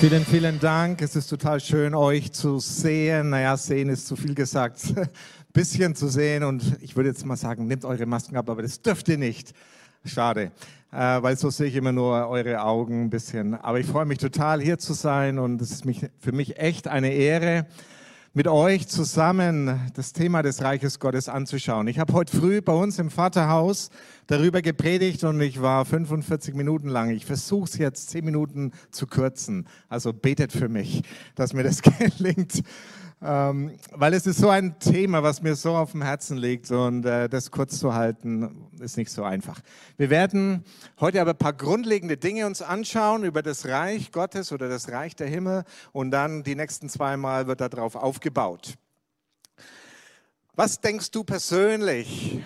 Vielen, vielen Dank. Es ist total schön, euch zu sehen. Naja, sehen ist zu viel gesagt. Bisschen zu sehen und ich würde jetzt mal sagen, nehmt eure Masken ab, aber das dürft ihr nicht. Schade, äh, weil so sehe ich immer nur eure Augen ein bisschen. Aber ich freue mich total, hier zu sein und es ist für mich echt eine Ehre, mit euch zusammen das Thema des Reiches Gottes anzuschauen. Ich habe heute früh bei uns im Vaterhaus darüber gepredigt und ich war 45 Minuten lang. Ich versuche es jetzt 10 Minuten zu kürzen. Also betet für mich, dass mir das gelingt. Ähm, weil es ist so ein Thema, was mir so auf dem Herzen liegt und äh, das kurz zu halten ist nicht so einfach. Wir werden heute aber ein paar grundlegende Dinge uns anschauen über das Reich Gottes oder das Reich der Himmel und dann die nächsten zwei Mal wird darauf aufgebaut. Was denkst du persönlich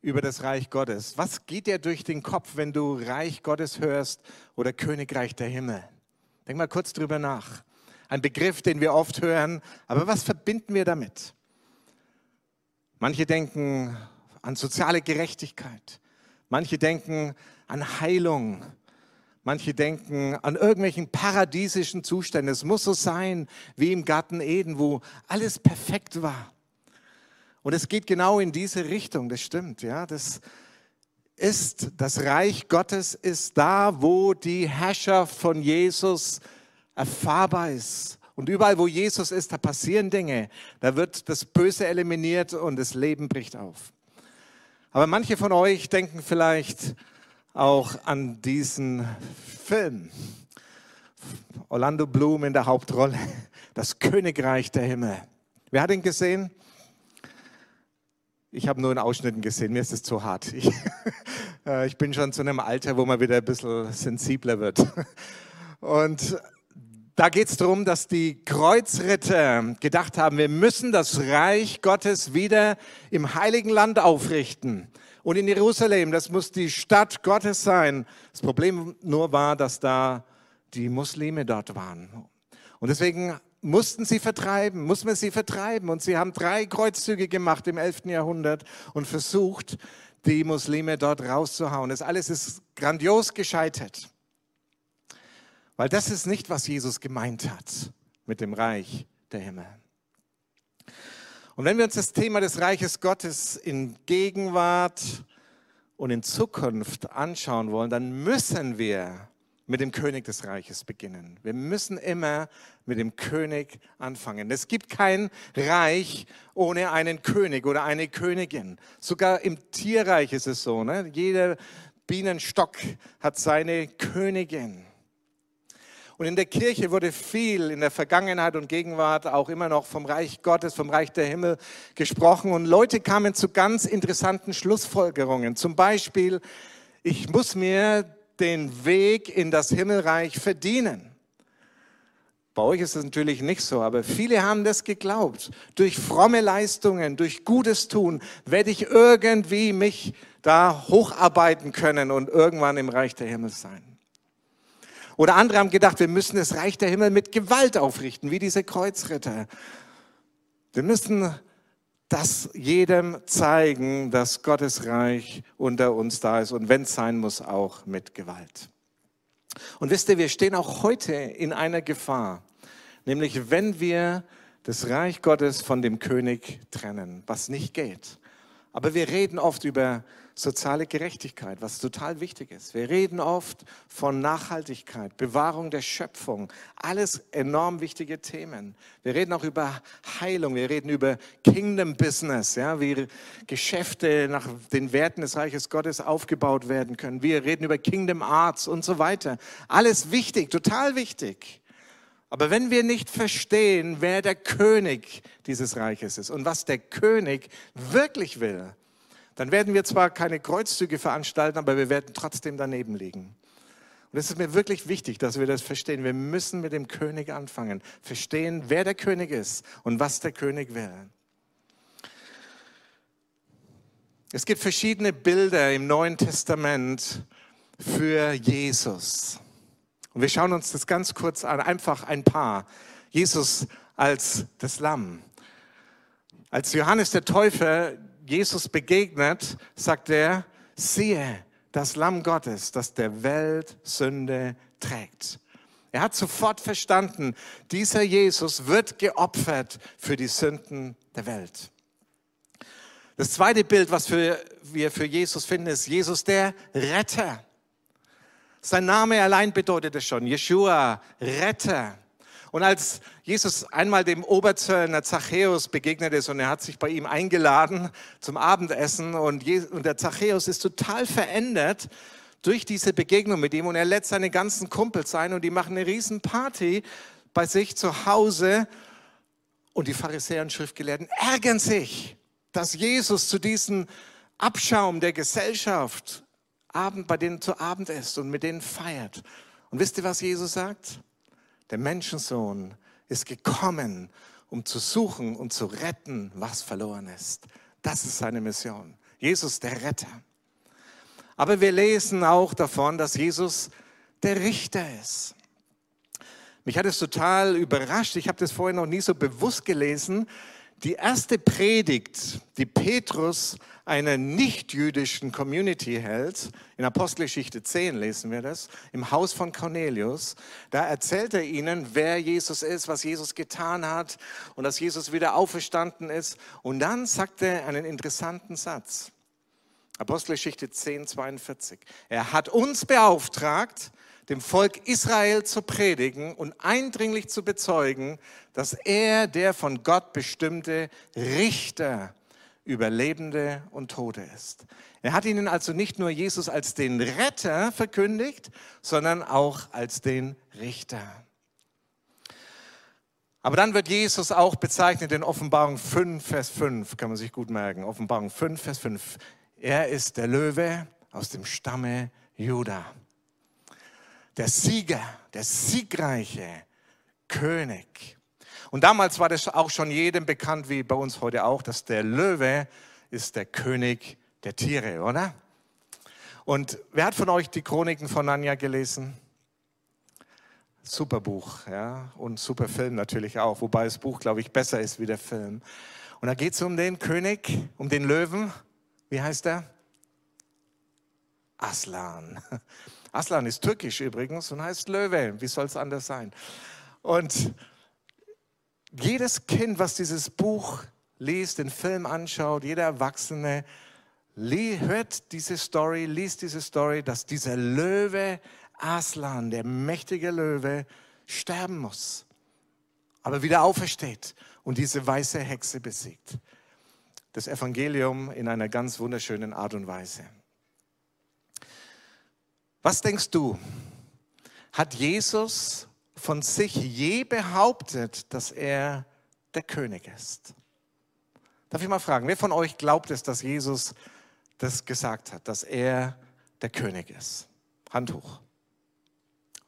über das Reich Gottes? Was geht dir durch den Kopf, wenn du Reich Gottes hörst oder Königreich der Himmel? Denk mal kurz drüber nach ein Begriff, den wir oft hören, aber was verbinden wir damit? Manche denken an soziale Gerechtigkeit, manche denken an Heilung, manche denken an irgendwelchen paradiesischen Zuständen. Es muss so sein wie im Garten Eden, wo alles perfekt war. Und es geht genau in diese Richtung, das stimmt, ja, das ist, das Reich Gottes ist da, wo die Herrschaft von Jesus erfahrbar ist. Und überall, wo Jesus ist, da passieren Dinge. Da wird das Böse eliminiert und das Leben bricht auf. Aber manche von euch denken vielleicht auch an diesen Film. Orlando Bloom in der Hauptrolle, das Königreich der Himmel. Wer hat ihn gesehen? Ich habe nur in Ausschnitten gesehen, mir ist es zu hart. Ich, äh, ich bin schon zu einem Alter, wo man wieder ein bisschen sensibler wird. Und da geht es darum, dass die Kreuzritter gedacht haben, wir müssen das Reich Gottes wieder im heiligen Land aufrichten. Und in Jerusalem, das muss die Stadt Gottes sein. Das Problem nur war, dass da die Muslime dort waren. Und deswegen mussten sie vertreiben, muss man sie vertreiben. Und sie haben drei Kreuzzüge gemacht im 11. Jahrhundert und versucht, die Muslime dort rauszuhauen. Das alles ist grandios gescheitert. Weil das ist nicht, was Jesus gemeint hat mit dem Reich der Himmel. Und wenn wir uns das Thema des Reiches Gottes in Gegenwart und in Zukunft anschauen wollen, dann müssen wir mit dem König des Reiches beginnen. Wir müssen immer mit dem König anfangen. Es gibt kein Reich ohne einen König oder eine Königin. Sogar im Tierreich ist es so. Ne? Jeder Bienenstock hat seine Königin. Und in der Kirche wurde viel in der Vergangenheit und Gegenwart auch immer noch vom Reich Gottes, vom Reich der Himmel gesprochen. Und Leute kamen zu ganz interessanten Schlussfolgerungen. Zum Beispiel, ich muss mir den Weg in das Himmelreich verdienen. Bei euch ist es natürlich nicht so, aber viele haben das geglaubt. Durch fromme Leistungen, durch Gutes tun, werde ich irgendwie mich da hocharbeiten können und irgendwann im Reich der Himmel sein. Oder andere haben gedacht, wir müssen das Reich der Himmel mit Gewalt aufrichten, wie diese Kreuzritter. Wir müssen das jedem zeigen, dass Gottes Reich unter uns da ist und wenn es sein muss, auch mit Gewalt. Und wisst ihr, wir stehen auch heute in einer Gefahr, nämlich wenn wir das Reich Gottes von dem König trennen, was nicht geht. Aber wir reden oft über soziale Gerechtigkeit, was total wichtig ist. Wir reden oft von Nachhaltigkeit, Bewahrung der Schöpfung, alles enorm wichtige Themen. Wir reden auch über Heilung, wir reden über Kingdom Business, ja, wie Geschäfte nach den Werten des Reiches Gottes aufgebaut werden können. Wir reden über Kingdom Arts und so weiter. Alles wichtig, total wichtig. Aber wenn wir nicht verstehen, wer der König dieses Reiches ist und was der König wirklich will, dann werden wir zwar keine Kreuzzüge veranstalten, aber wir werden trotzdem daneben liegen. Und es ist mir wirklich wichtig, dass wir das verstehen. Wir müssen mit dem König anfangen, verstehen, wer der König ist und was der König will. Es gibt verschiedene Bilder im Neuen Testament für Jesus. Und wir schauen uns das ganz kurz an, einfach ein paar. Jesus als das Lamm. Als Johannes der Täufer Jesus begegnet, sagt er, siehe, das Lamm Gottes, das der Welt Sünde trägt. Er hat sofort verstanden, dieser Jesus wird geopfert für die Sünden der Welt. Das zweite Bild, was wir für Jesus finden, ist Jesus der Retter. Sein Name allein bedeutet es schon, Jeshua, Retter. Und als Jesus einmal dem Oberzöllner Zachäus begegnet ist und er hat sich bei ihm eingeladen zum Abendessen und, der Zachäus ist total verändert durch diese Begegnung mit ihm und er lädt seine ganzen Kumpels ein und die machen eine riesen Party bei sich zu Hause und die Pharisäer und Schriftgelehrten ärgern sich, dass Jesus zu diesem Abschaum der Gesellschaft Abend bei denen zu Abend isst und mit denen feiert. Und wisst ihr, was Jesus sagt? Der Menschensohn ist gekommen, um zu suchen und zu retten, was verloren ist. Das ist seine Mission. Jesus, der Retter. Aber wir lesen auch davon, dass Jesus der Richter ist. Mich hat es total überrascht. Ich habe das vorher noch nie so bewusst gelesen. Die erste Predigt, die Petrus einer nicht-jüdischen Community hält, in Apostelgeschichte 10 lesen wir das, im Haus von Cornelius, da erzählt er ihnen, wer Jesus ist, was Jesus getan hat und dass Jesus wieder auferstanden ist. Und dann sagt er einen interessanten Satz. Apostelgeschichte 10, 42. Er hat uns beauftragt, dem Volk Israel zu predigen und eindringlich zu bezeugen, dass er der von Gott bestimmte Richter über Lebende und Tote ist. Er hat ihnen also nicht nur Jesus als den Retter verkündigt, sondern auch als den Richter. Aber dann wird Jesus auch bezeichnet in Offenbarung 5, Vers 5, kann man sich gut merken. Offenbarung 5, Vers 5. Er ist der Löwe aus dem Stamme Judah der Sieger, der siegreiche König. Und damals war das auch schon jedem bekannt, wie bei uns heute auch, dass der Löwe ist der König der Tiere, oder? Und wer hat von euch die Chroniken von Narnia gelesen? Super Buch, ja, und super Film natürlich auch, wobei das Buch, glaube ich, besser ist wie der Film. Und da geht es um den König, um den Löwen. Wie heißt er? Aslan. Aslan ist türkisch übrigens und heißt Löwe. Wie soll es anders sein? Und jedes Kind, was dieses Buch liest, den Film anschaut, jeder Erwachsene, hört diese Story, liest diese Story, dass dieser Löwe Aslan, der mächtige Löwe, sterben muss, aber wieder aufersteht und diese weiße Hexe besiegt. Das Evangelium in einer ganz wunderschönen Art und Weise. Was denkst du? Hat Jesus von sich je behauptet, dass er der König ist? Darf ich mal fragen, wer von euch glaubt es, dass Jesus das gesagt hat, dass er der König ist? Hand hoch.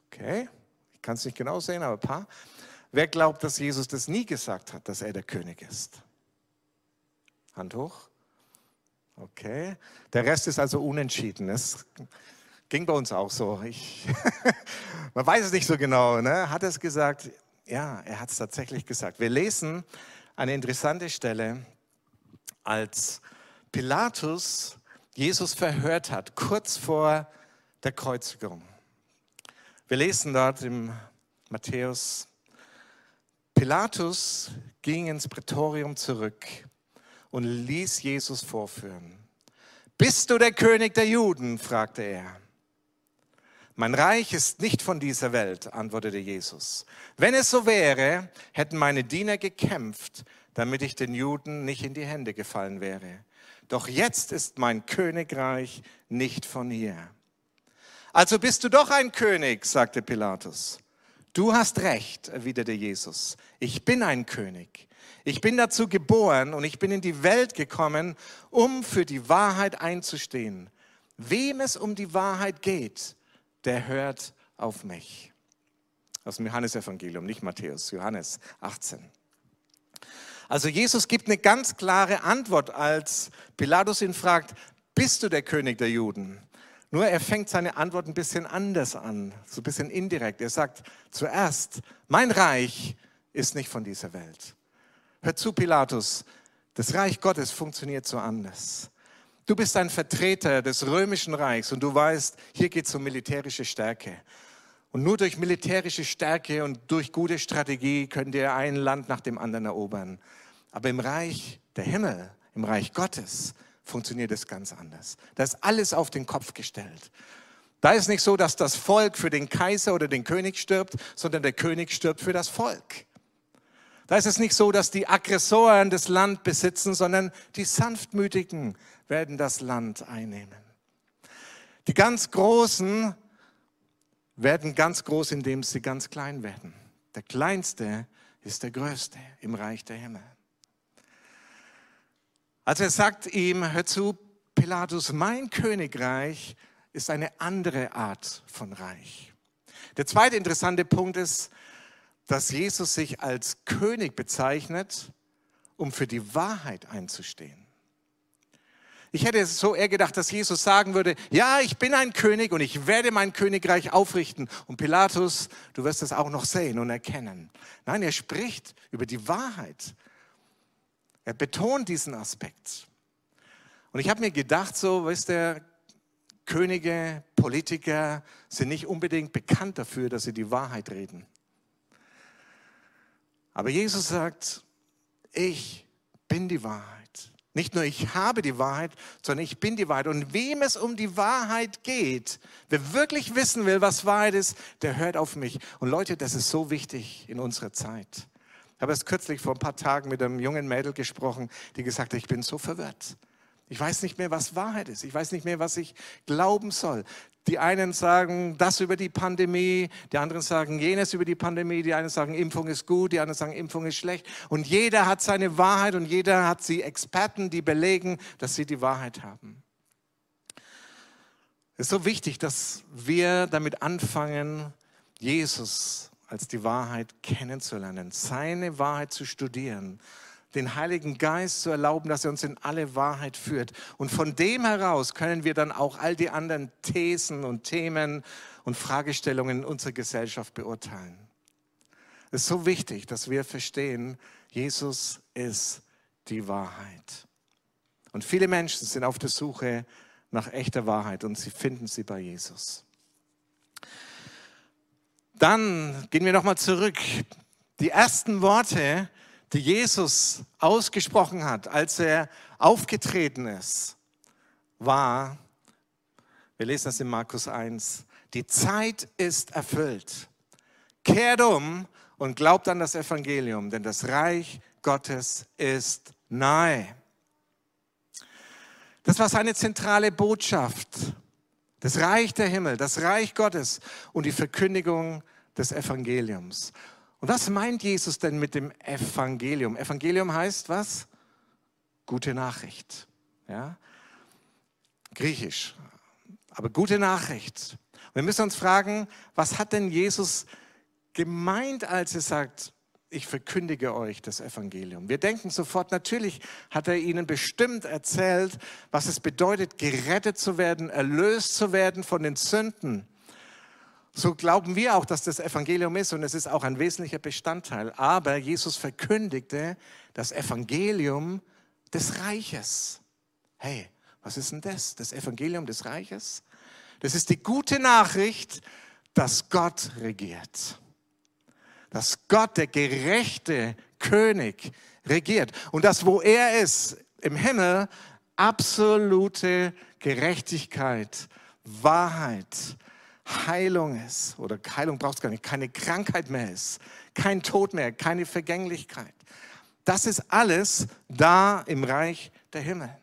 Okay, ich kann es nicht genau sehen, aber ein paar. Wer glaubt, dass Jesus das nie gesagt hat, dass er der König ist? Hand hoch. Okay, der Rest ist also unentschieden. Es Ging bei uns auch so. Ich, man weiß es nicht so genau. Ne? Hat es gesagt? Ja, er hat es tatsächlich gesagt. Wir lesen eine interessante Stelle, als Pilatus Jesus verhört hat, kurz vor der Kreuzigung. Wir lesen dort im Matthäus, Pilatus ging ins Prätorium zurück und ließ Jesus vorführen. Bist du der König der Juden? fragte er. Mein Reich ist nicht von dieser Welt, antwortete Jesus. Wenn es so wäre, hätten meine Diener gekämpft, damit ich den Juden nicht in die Hände gefallen wäre. Doch jetzt ist mein Königreich nicht von hier. Also bist du doch ein König, sagte Pilatus. Du hast recht, erwiderte Jesus. Ich bin ein König. Ich bin dazu geboren und ich bin in die Welt gekommen, um für die Wahrheit einzustehen. Wem es um die Wahrheit geht, der hört auf mich. Aus dem Johannesevangelium, nicht Matthäus, Johannes 18. Also Jesus gibt eine ganz klare Antwort, als Pilatus ihn fragt, bist du der König der Juden? Nur er fängt seine Antwort ein bisschen anders an, so ein bisschen indirekt. Er sagt zuerst, mein Reich ist nicht von dieser Welt. Hör zu, Pilatus, das Reich Gottes funktioniert so anders. Du bist ein Vertreter des römischen Reichs und du weißt, hier geht es um militärische Stärke. Und nur durch militärische Stärke und durch gute Strategie könnt ihr ein Land nach dem anderen erobern. Aber im Reich der Himmel, im Reich Gottes, funktioniert es ganz anders. Da ist alles auf den Kopf gestellt. Da ist nicht so, dass das Volk für den Kaiser oder den König stirbt, sondern der König stirbt für das Volk. Da ist es nicht so, dass die Aggressoren das Land besitzen, sondern die Sanftmütigen werden das Land einnehmen. Die ganz Großen werden ganz groß, indem sie ganz klein werden. Der Kleinste ist der Größte im Reich der Himmel. Also er sagt ihm, hör zu, Pilatus, mein Königreich ist eine andere Art von Reich. Der zweite interessante Punkt ist, dass Jesus sich als König bezeichnet, um für die Wahrheit einzustehen. Ich hätte so eher gedacht, dass Jesus sagen würde, ja, ich bin ein König und ich werde mein Königreich aufrichten. Und Pilatus, du wirst es auch noch sehen und erkennen. Nein, er spricht über die Wahrheit. Er betont diesen Aspekt. Und ich habe mir gedacht, so, weißt du, Könige, Politiker sind nicht unbedingt bekannt dafür, dass sie die Wahrheit reden. Aber Jesus sagt, ich bin die Wahrheit. Nicht nur ich habe die Wahrheit, sondern ich bin die Wahrheit. Und wem es um die Wahrheit geht, wer wirklich wissen will, was Wahrheit ist, der hört auf mich. Und Leute, das ist so wichtig in unserer Zeit. Ich habe es kürzlich vor ein paar Tagen mit einem jungen Mädel gesprochen, die gesagt hat, ich bin so verwirrt. Ich weiß nicht mehr, was Wahrheit ist. Ich weiß nicht mehr, was ich glauben soll. Die einen sagen das über die Pandemie, die anderen sagen jenes über die Pandemie, die einen sagen Impfung ist gut, die anderen sagen Impfung ist schlecht. Und jeder hat seine Wahrheit und jeder hat sie Experten, die belegen, dass sie die Wahrheit haben. Es ist so wichtig, dass wir damit anfangen, Jesus als die Wahrheit kennenzulernen, seine Wahrheit zu studieren, den Heiligen Geist zu erlauben, dass er uns in alle Wahrheit führt. Und von dem heraus können wir dann auch all die anderen Thesen und Themen und Fragestellungen in unserer Gesellschaft beurteilen. Es ist so wichtig, dass wir verstehen, Jesus ist die Wahrheit. Und viele Menschen sind auf der Suche nach echter Wahrheit und sie finden sie bei Jesus. Dann gehen wir nochmal zurück. Die ersten Worte, die Jesus ausgesprochen hat, als er aufgetreten ist, war, wir lesen das in Markus 1, die Zeit ist erfüllt. Kehrt um und glaubt an das Evangelium, denn das Reich Gottes ist nahe. Das war seine zentrale Botschaft. Das Reich der Himmel, das Reich Gottes und die Verkündigung des Evangeliums. Und was meint Jesus denn mit dem Evangelium? Evangelium heißt was? Gute Nachricht. Ja? Griechisch. Aber gute Nachricht. Wir müssen uns fragen, was hat denn Jesus gemeint, als er sagt, ich verkündige euch das Evangelium. Wir denken sofort, natürlich hat er ihnen bestimmt erzählt, was es bedeutet, gerettet zu werden, erlöst zu werden von den Sünden. So glauben wir auch, dass das Evangelium ist und es ist auch ein wesentlicher Bestandteil. Aber Jesus verkündigte das Evangelium des Reiches. Hey, was ist denn das? Das Evangelium des Reiches? Das ist die gute Nachricht, dass Gott regiert. Dass Gott, der gerechte König, regiert. Und dass, wo er ist, im Himmel, absolute Gerechtigkeit, Wahrheit, Heilung ist, oder Heilung braucht es gar nicht, keine Krankheit mehr ist, kein Tod mehr, keine Vergänglichkeit. Das ist alles da im Reich der Himmel.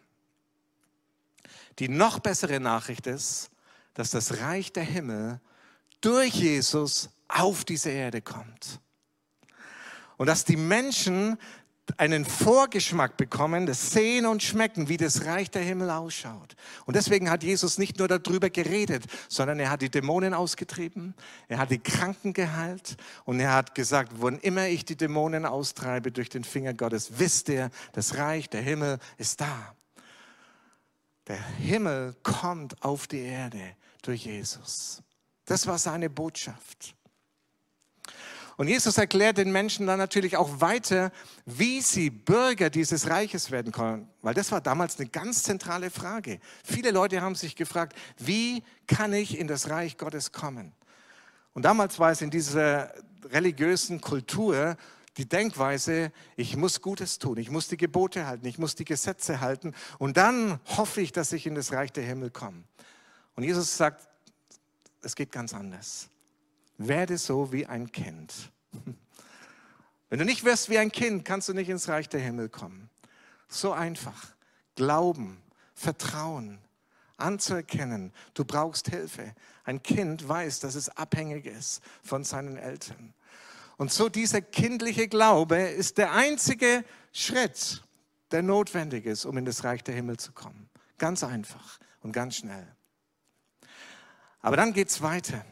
Die noch bessere Nachricht ist, dass das Reich der Himmel durch Jesus auf diese Erde kommt. Und dass die Menschen einen Vorgeschmack bekommen, das Sehen und Schmecken, wie das Reich der Himmel ausschaut. Und deswegen hat Jesus nicht nur darüber geredet, sondern er hat die Dämonen ausgetrieben, er hat die Kranken geheilt und er hat gesagt, wann immer ich die Dämonen austreibe durch den Finger Gottes, wisst ihr, das Reich der Himmel ist da. Der Himmel kommt auf die Erde durch Jesus. Das war seine Botschaft. Und Jesus erklärt den Menschen dann natürlich auch weiter, wie sie Bürger dieses Reiches werden können. Weil das war damals eine ganz zentrale Frage. Viele Leute haben sich gefragt, wie kann ich in das Reich Gottes kommen? Und damals war es in dieser religiösen Kultur die Denkweise, ich muss Gutes tun, ich muss die Gebote halten, ich muss die Gesetze halten und dann hoffe ich, dass ich in das Reich der Himmel komme. Und Jesus sagt, es geht ganz anders. Werde so wie ein Kind. Wenn du nicht wirst wie ein Kind, kannst du nicht ins Reich der Himmel kommen. So einfach. Glauben, Vertrauen, anzuerkennen, du brauchst Hilfe. Ein Kind weiß, dass es abhängig ist von seinen Eltern. Und so dieser kindliche Glaube ist der einzige Schritt, der notwendig ist, um in das Reich der Himmel zu kommen. Ganz einfach und ganz schnell. Aber dann geht es weiter.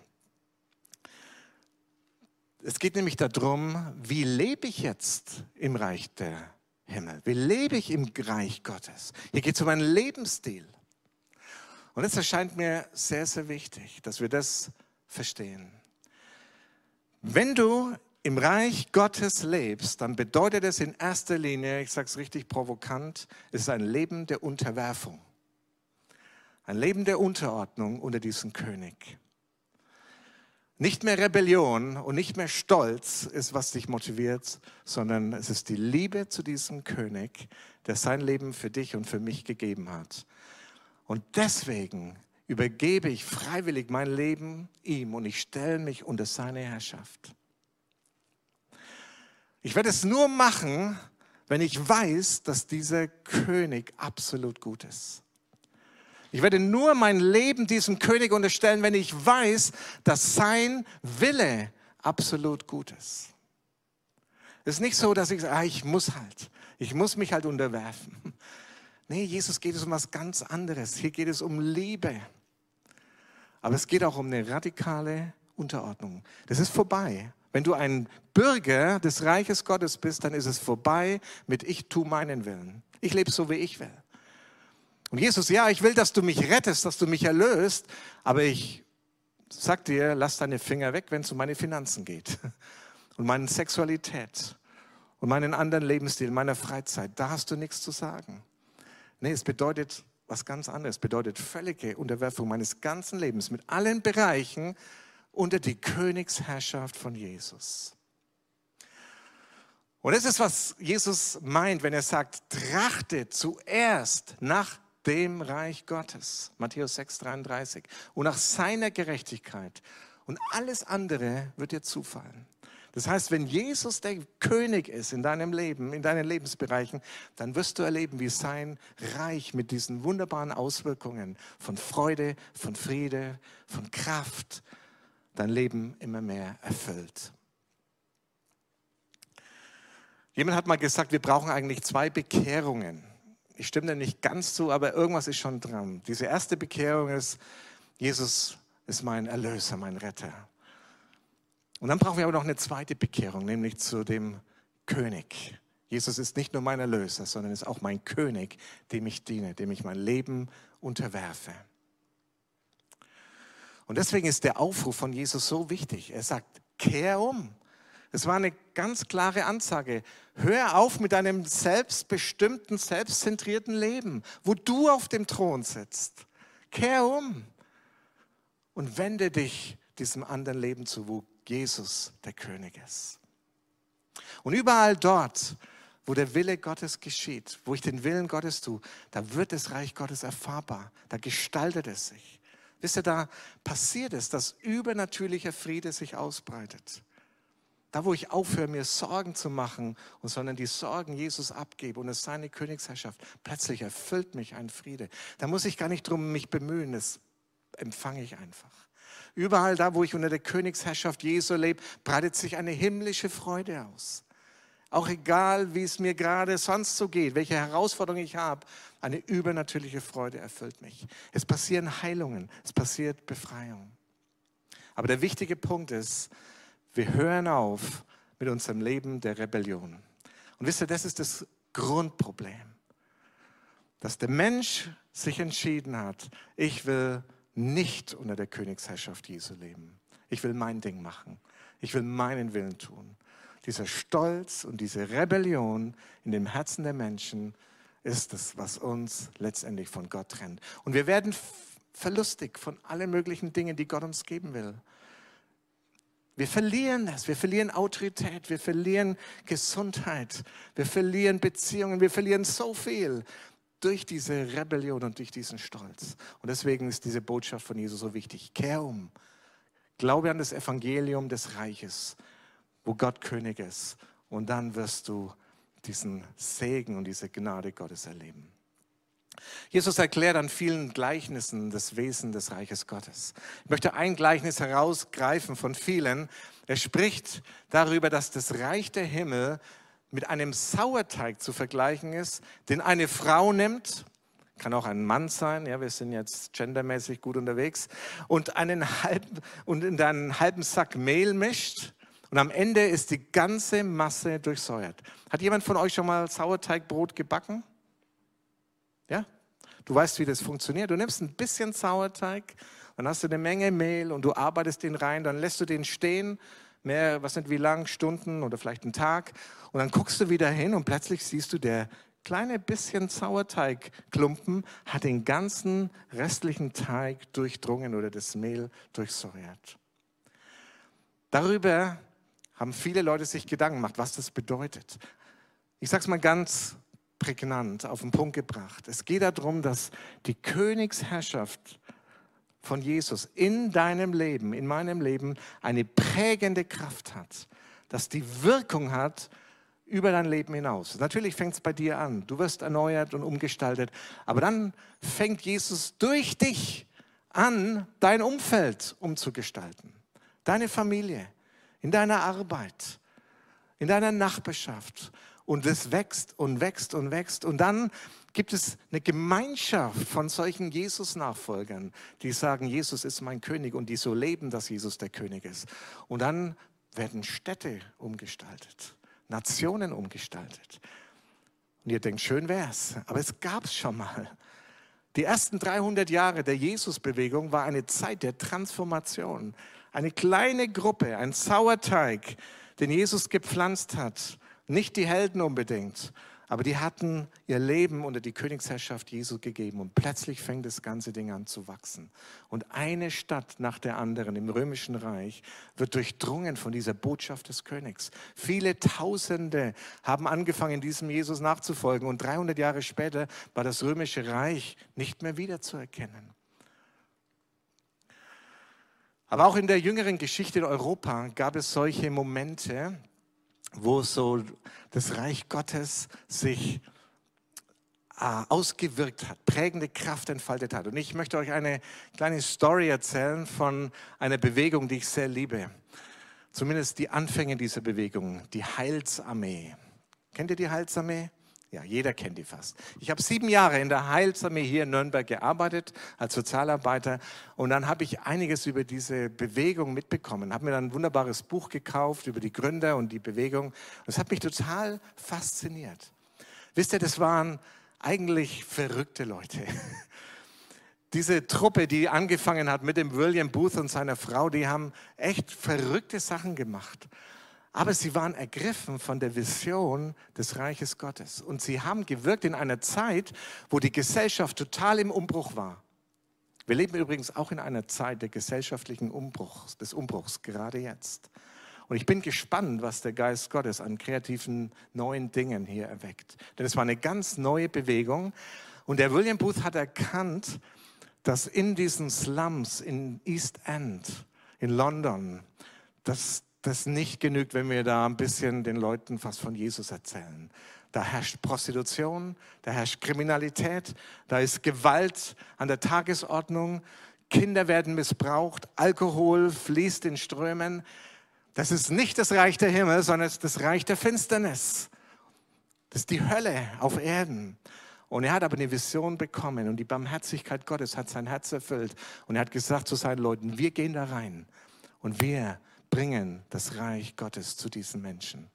Es geht nämlich darum, wie lebe ich jetzt im Reich der Himmel? Wie lebe ich im Reich Gottes? Hier geht es um einen Lebensstil. Und es erscheint mir sehr, sehr wichtig, dass wir das verstehen. Wenn du im Reich Gottes lebst, dann bedeutet es in erster Linie, ich sage es richtig provokant, es ist ein Leben der Unterwerfung. Ein Leben der Unterordnung unter diesen König. Nicht mehr Rebellion und nicht mehr Stolz ist, was dich motiviert, sondern es ist die Liebe zu diesem König, der sein Leben für dich und für mich gegeben hat. Und deswegen übergebe ich freiwillig mein Leben ihm und ich stelle mich unter seine Herrschaft. Ich werde es nur machen, wenn ich weiß, dass dieser König absolut gut ist. Ich werde nur mein Leben diesem König unterstellen, wenn ich weiß, dass sein Wille absolut gut ist. Es ist nicht so, dass ich sage, ah, ich muss halt, ich muss mich halt unterwerfen. Nee, Jesus geht es um was ganz anderes. Hier geht es um Liebe. Aber es geht auch um eine radikale Unterordnung. Das ist vorbei. Wenn du ein Bürger des Reiches Gottes bist, dann ist es vorbei mit ich tu meinen Willen. Ich lebe so, wie ich will. Und Jesus, ja, ich will, dass du mich rettest, dass du mich erlöst, aber ich sag dir, lass deine Finger weg, wenn es um meine Finanzen geht und meine Sexualität und meinen anderen Lebensstil, meiner Freizeit. Da hast du nichts zu sagen. Nee, es bedeutet was ganz anderes. Es bedeutet völlige Unterwerfung meines ganzen Lebens mit allen Bereichen unter die Königsherrschaft von Jesus. Und das ist, was Jesus meint, wenn er sagt, trachte zuerst nach dem Reich Gottes. Matthäus 6, 33. Und nach seiner Gerechtigkeit. Und alles andere wird dir zufallen. Das heißt, wenn Jesus der König ist in deinem Leben, in deinen Lebensbereichen, dann wirst du erleben, wie sein Reich mit diesen wunderbaren Auswirkungen von Freude, von Friede, von Kraft dein Leben immer mehr erfüllt. Jemand hat mal gesagt, wir brauchen eigentlich zwei Bekehrungen. Ich stimme da nicht ganz zu, aber irgendwas ist schon dran. Diese erste Bekehrung ist, Jesus ist mein Erlöser, mein Retter. Und dann brauchen wir aber noch eine zweite Bekehrung, nämlich zu dem König. Jesus ist nicht nur mein Erlöser, sondern ist auch mein König, dem ich diene, dem ich mein Leben unterwerfe. Und deswegen ist der Aufruf von Jesus so wichtig. Er sagt, kehr um. Es war eine ganz klare Ansage. Hör auf mit deinem selbstbestimmten, selbstzentrierten Leben, wo du auf dem Thron sitzt. Kehr um und wende dich diesem anderen Leben zu, wo Jesus der König ist. Und überall dort, wo der Wille Gottes geschieht, wo ich den Willen Gottes tue, da wird das Reich Gottes erfahrbar, da gestaltet es sich. Wisst ihr, da passiert es, dass übernatürlicher Friede sich ausbreitet. Da, wo ich aufhöre, mir Sorgen zu machen und sondern die Sorgen Jesus abgebe und es seine Königsherrschaft, plötzlich erfüllt mich ein Friede. Da muss ich gar nicht drum mich bemühen, das empfange ich einfach. Überall da, wo ich unter der Königsherrschaft Jesu lebe, breitet sich eine himmlische Freude aus. Auch egal, wie es mir gerade sonst so geht, welche Herausforderungen ich habe, eine übernatürliche Freude erfüllt mich. Es passieren Heilungen, es passiert Befreiung. Aber der wichtige Punkt ist, wir hören auf mit unserem Leben der Rebellion. Und wisst ihr, das ist das Grundproblem. Dass der Mensch sich entschieden hat, ich will nicht unter der Königsherrschaft Jesu leben. Ich will mein Ding machen. Ich will meinen Willen tun. Dieser Stolz und diese Rebellion in dem Herzen der Menschen ist es, was uns letztendlich von Gott trennt. Und wir werden verlustig von allen möglichen Dingen, die Gott uns geben will. Wir verlieren das. Wir verlieren Autorität. Wir verlieren Gesundheit. Wir verlieren Beziehungen. Wir verlieren so viel durch diese Rebellion und durch diesen Stolz. Und deswegen ist diese Botschaft von Jesus so wichtig. Kehr um. Glaube an das Evangelium des Reiches, wo Gott König ist. Und dann wirst du diesen Segen und diese Gnade Gottes erleben. Jesus erklärt an vielen Gleichnissen das Wesen des Reiches Gottes. Ich möchte ein Gleichnis herausgreifen von vielen. Er spricht darüber, dass das Reich der Himmel mit einem Sauerteig zu vergleichen ist, den eine Frau nimmt, kann auch ein Mann sein, ja, wir sind jetzt gendermäßig gut unterwegs, und, einen halben, und in einen halben Sack Mehl mischt und am Ende ist die ganze Masse durchsäuert. Hat jemand von euch schon mal Sauerteigbrot gebacken? Ja? Du weißt, wie das funktioniert. Du nimmst ein bisschen Sauerteig, dann hast du eine Menge Mehl und du arbeitest den rein, dann lässt du den stehen, mehr, was sind wie lang, Stunden oder vielleicht einen Tag. Und dann guckst du wieder hin und plötzlich siehst du, der kleine bisschen Sauerteigklumpen hat den ganzen restlichen Teig durchdrungen oder das Mehl durchsäuert. Darüber haben viele Leute sich Gedanken gemacht, was das bedeutet. Ich sage es mal ganz prägnant auf den Punkt gebracht. Es geht darum, dass die Königsherrschaft von Jesus in deinem Leben, in meinem Leben eine prägende Kraft hat, dass die Wirkung hat über dein Leben hinaus. Natürlich fängt es bei dir an. Du wirst erneuert und umgestaltet, aber dann fängt Jesus durch dich an, dein Umfeld umzugestalten, deine Familie, in deiner Arbeit, in deiner Nachbarschaft. Und es wächst und wächst und wächst. Und dann gibt es eine Gemeinschaft von solchen Jesus-Nachfolgern, die sagen, Jesus ist mein König und die so leben, dass Jesus der König ist. Und dann werden Städte umgestaltet, Nationen umgestaltet. Und ihr denkt, schön wär's, aber es gab es schon mal. Die ersten 300 Jahre der Jesus-Bewegung war eine Zeit der Transformation. Eine kleine Gruppe, ein Sauerteig, den Jesus gepflanzt hat. Nicht die Helden unbedingt, aber die hatten ihr Leben unter die Königsherrschaft Jesu gegeben und plötzlich fängt das ganze Ding an zu wachsen. Und eine Stadt nach der anderen im römischen Reich wird durchdrungen von dieser Botschaft des Königs. Viele Tausende haben angefangen, diesem Jesus nachzufolgen und 300 Jahre später war das römische Reich nicht mehr wiederzuerkennen. Aber auch in der jüngeren Geschichte in Europa gab es solche Momente, wo so das Reich Gottes sich äh, ausgewirkt hat, prägende Kraft entfaltet hat. Und ich möchte euch eine kleine Story erzählen von einer Bewegung, die ich sehr liebe. Zumindest die Anfänge dieser Bewegung, die Heilsarmee. Kennt ihr die Heilsarmee? Ja, jeder kennt die fast. Ich habe sieben Jahre in der Heilsarmee hier in Nürnberg gearbeitet als Sozialarbeiter und dann habe ich einiges über diese Bewegung mitbekommen. Habe mir dann ein wunderbares Buch gekauft über die Gründer und die Bewegung. Das hat mich total fasziniert. Wisst ihr, das waren eigentlich verrückte Leute. Diese Truppe, die angefangen hat mit dem William Booth und seiner Frau, die haben echt verrückte Sachen gemacht. Aber sie waren ergriffen von der Vision des Reiches Gottes. Und sie haben gewirkt in einer Zeit, wo die Gesellschaft total im Umbruch war. Wir leben übrigens auch in einer Zeit der gesellschaftlichen Umbruchs, des Umbruchs, gerade jetzt. Und ich bin gespannt, was der Geist Gottes an kreativen neuen Dingen hier erweckt. Denn es war eine ganz neue Bewegung. Und der William Booth hat erkannt, dass in diesen Slums in East End, in London, dass das nicht genügt, wenn wir da ein bisschen den Leuten was von Jesus erzählen. Da herrscht Prostitution, da herrscht Kriminalität, da ist Gewalt an der Tagesordnung, Kinder werden missbraucht, Alkohol fließt in Strömen. Das ist nicht das Reich der Himmel, sondern es ist das Reich der Finsternis. Das ist die Hölle auf Erden. Und er hat aber eine Vision bekommen und die Barmherzigkeit Gottes hat sein Herz erfüllt. Und er hat gesagt zu seinen Leuten, wir gehen da rein und wir bringen das Reich Gottes zu diesen Menschen.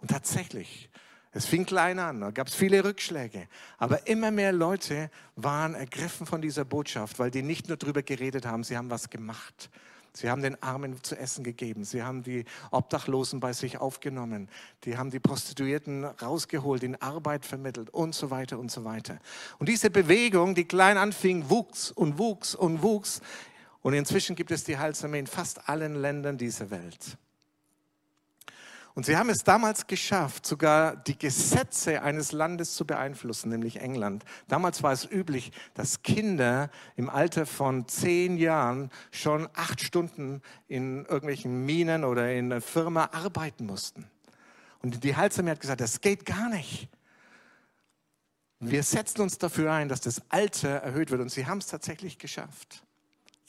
Und tatsächlich, es fing klein an, da gab es viele Rückschläge, aber immer mehr Leute waren ergriffen von dieser Botschaft, weil die nicht nur darüber geredet haben, sie haben was gemacht. Sie haben den Armen zu essen gegeben. Sie haben die Obdachlosen bei sich aufgenommen. Die haben die Prostituierten rausgeholt, in Arbeit vermittelt und so weiter und so weiter. Und diese Bewegung, die klein anfing, wuchs und wuchs und wuchs Und inzwischen gibt es die Heilsarmee in fast allen Ländern dieser Welt. Und sie haben es damals geschafft, sogar die Gesetze eines Landes zu beeinflussen, nämlich England. Damals war es üblich, dass Kinder im Alter von zehn Jahren schon acht Stunden in irgendwelchen Minen oder in einer Firma arbeiten mussten. Und die Heilsarmee hat gesagt, das geht gar nicht. Wir setzen uns dafür ein, dass das Alter erhöht wird. Und sie haben es tatsächlich geschafft.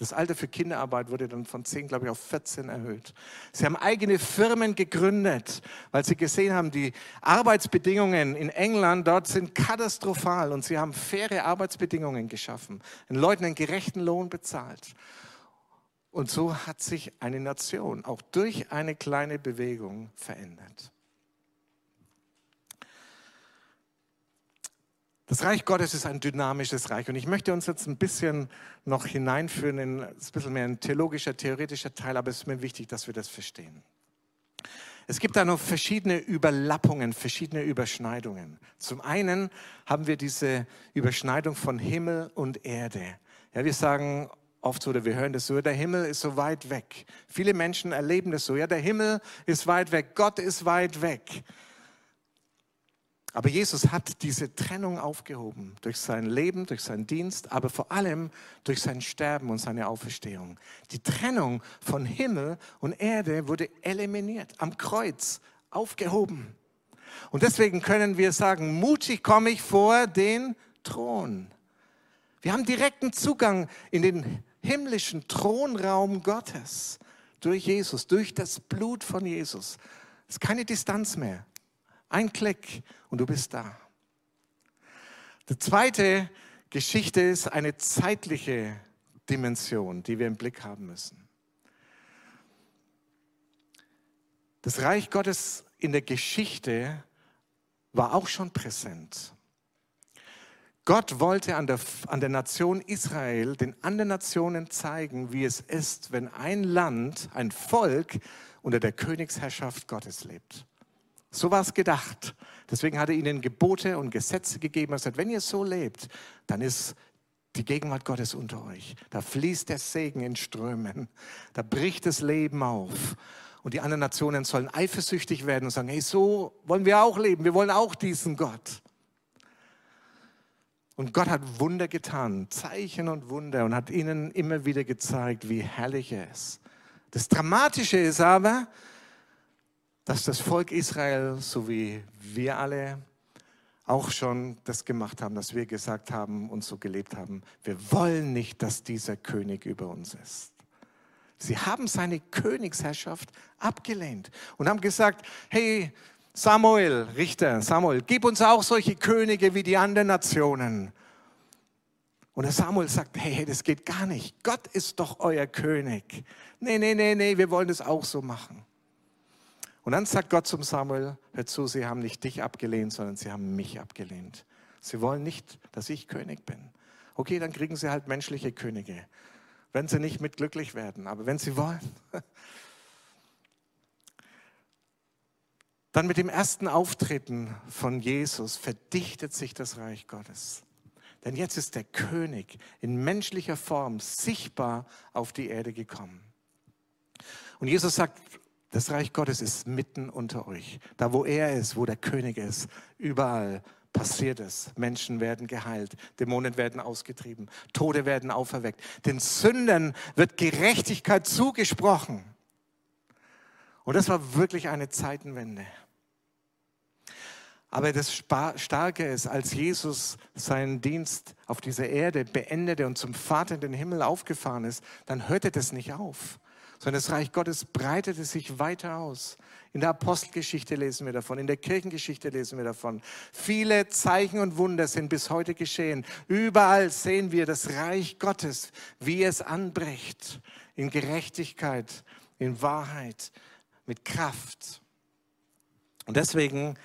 Das Alter für Kinderarbeit wurde dann von 10, glaube ich, auf 14 erhöht. Sie haben eigene Firmen gegründet, weil sie gesehen haben, die Arbeitsbedingungen in England dort sind katastrophal und sie haben faire Arbeitsbedingungen geschaffen, den Leuten einen gerechten Lohn bezahlt. Und so hat sich eine Nation auch durch eine kleine Bewegung verändert. Das Reich Gottes ist ein dynamisches Reich und ich möchte uns jetzt ein bisschen noch hineinführen in ein bisschen mehr ein theologischer, theoretischer Teil, aber es ist mir wichtig, dass wir das verstehen. Es gibt da noch verschiedene Überlappungen, verschiedene Überschneidungen. Zum einen haben wir diese Überschneidung von Himmel und Erde. Ja, wir sagen oft so, oder wir hören das so, der Himmel ist so weit weg. Viele Menschen erleben das so, ja, der Himmel ist weit weg, Gott ist weit weg. Aber Jesus hat diese Trennung aufgehoben durch sein Leben, durch seinen Dienst, aber vor allem durch sein Sterben und seine Auferstehung. Die Trennung von Himmel und Erde wurde eliminiert, am Kreuz aufgehoben. Und deswegen können wir sagen, mutig komme ich vor den Thron. Wir haben direkten Zugang in den himmlischen Thronraum Gottes durch Jesus, durch das Blut von Jesus. Es ist keine Distanz mehr. Ein Klick und du bist da. Die zweite Geschichte ist eine zeitliche Dimension, die wir im Blick haben müssen. Das Reich Gottes in der Geschichte war auch schon präsent. Gott wollte an der, an der Nation Israel, den anderen Nationen zeigen, wie es ist, wenn ein Land, ein Volk unter der Königsherrschaft Gottes lebt. So war es gedacht. Deswegen hat er ihnen Gebote und Gesetze gegeben. Er sagt, wenn ihr so lebt, dann ist die Gegenwart Gottes unter euch. Da fließt der Segen in Strömen. Da bricht das Leben auf. Und die anderen Nationen sollen eifersüchtig werden und sagen, hey, so wollen wir auch leben. Wir wollen auch diesen Gott. Und Gott hat Wunder getan, Zeichen und Wunder und hat ihnen immer wieder gezeigt, wie herrlich er ist. Das Dramatische ist aber, dass das Volk Israel, so wie wir alle, auch schon das gemacht haben, dass wir gesagt haben und so gelebt haben, wir wollen nicht, dass dieser König über uns ist. Sie haben seine Königsherrschaft abgelehnt und haben gesagt, hey Samuel, Richter, Samuel, gib uns auch solche Könige wie die anderen Nationen. Und der Samuel sagt, hey, das geht gar nicht. Gott ist doch euer König. Nee, nee, nee, nee, wir wollen das auch so machen. Und dann sagt Gott zum Samuel, hör zu, sie haben nicht dich abgelehnt, sondern sie haben mich abgelehnt. Sie wollen nicht, dass ich König bin. Okay, dann kriegen sie halt menschliche Könige, wenn sie nicht mit glücklich werden, aber wenn sie wollen. Dann mit dem ersten Auftreten von Jesus verdichtet sich das Reich Gottes. Denn jetzt ist der König in menschlicher Form sichtbar auf die Erde gekommen. Und Jesus sagt das Reich Gottes ist mitten unter euch. Da, wo er ist, wo der König ist, überall passiert es. Menschen werden geheilt, Dämonen werden ausgetrieben, Tode werden auferweckt. Den Sündern wird Gerechtigkeit zugesprochen. Und das war wirklich eine Zeitenwende. Aber das Starke ist, als Jesus seinen Dienst auf dieser Erde beendete und zum Vater in den Himmel aufgefahren ist, dann hörte das nicht auf sondern das Reich Gottes breitete sich weiter aus. In der Apostelgeschichte lesen wir davon, in der Kirchengeschichte lesen wir davon. Viele Zeichen und Wunder sind bis heute geschehen. Überall sehen wir das Reich Gottes, wie es anbricht, in Gerechtigkeit, in Wahrheit, mit Kraft. Und deswegen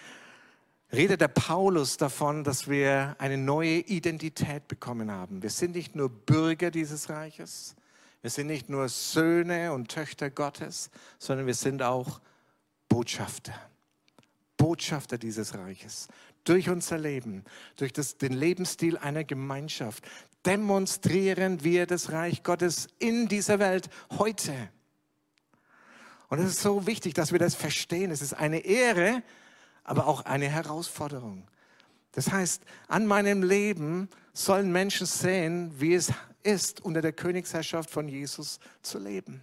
redet der Paulus davon, dass wir eine neue Identität bekommen haben. Wir sind nicht nur Bürger dieses Reiches, wir sind nicht nur Söhne und Töchter Gottes, sondern wir sind auch Botschafter. Botschafter dieses Reiches. Durch unser Leben, durch das, den Lebensstil einer Gemeinschaft demonstrieren wir das Reich Gottes in dieser Welt heute. Und es ist so wichtig, dass wir das verstehen. Es ist eine Ehre, aber auch eine Herausforderung. Das heißt, an meinem Leben sollen Menschen sehen, wie es ist, unter der Königsherrschaft von Jesus zu leben.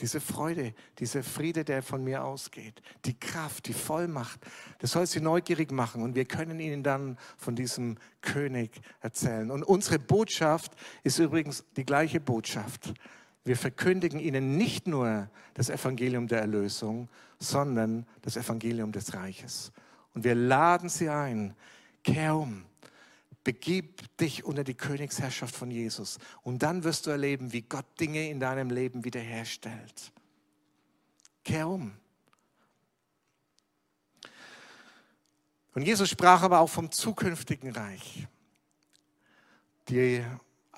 Diese Freude, dieser Friede, der von mir ausgeht, die Kraft, die Vollmacht, das soll sie neugierig machen und wir können ihnen dann von diesem König erzählen. Und unsere Botschaft ist übrigens die gleiche Botschaft. Wir verkündigen ihnen nicht nur das Evangelium der Erlösung, sondern das Evangelium des Reiches. Und wir laden sie ein, kehr um, begib dich unter die Königsherrschaft von Jesus. Und dann wirst du erleben, wie Gott Dinge in deinem Leben wiederherstellt. Kehr um. Und Jesus sprach aber auch vom zukünftigen Reich. Die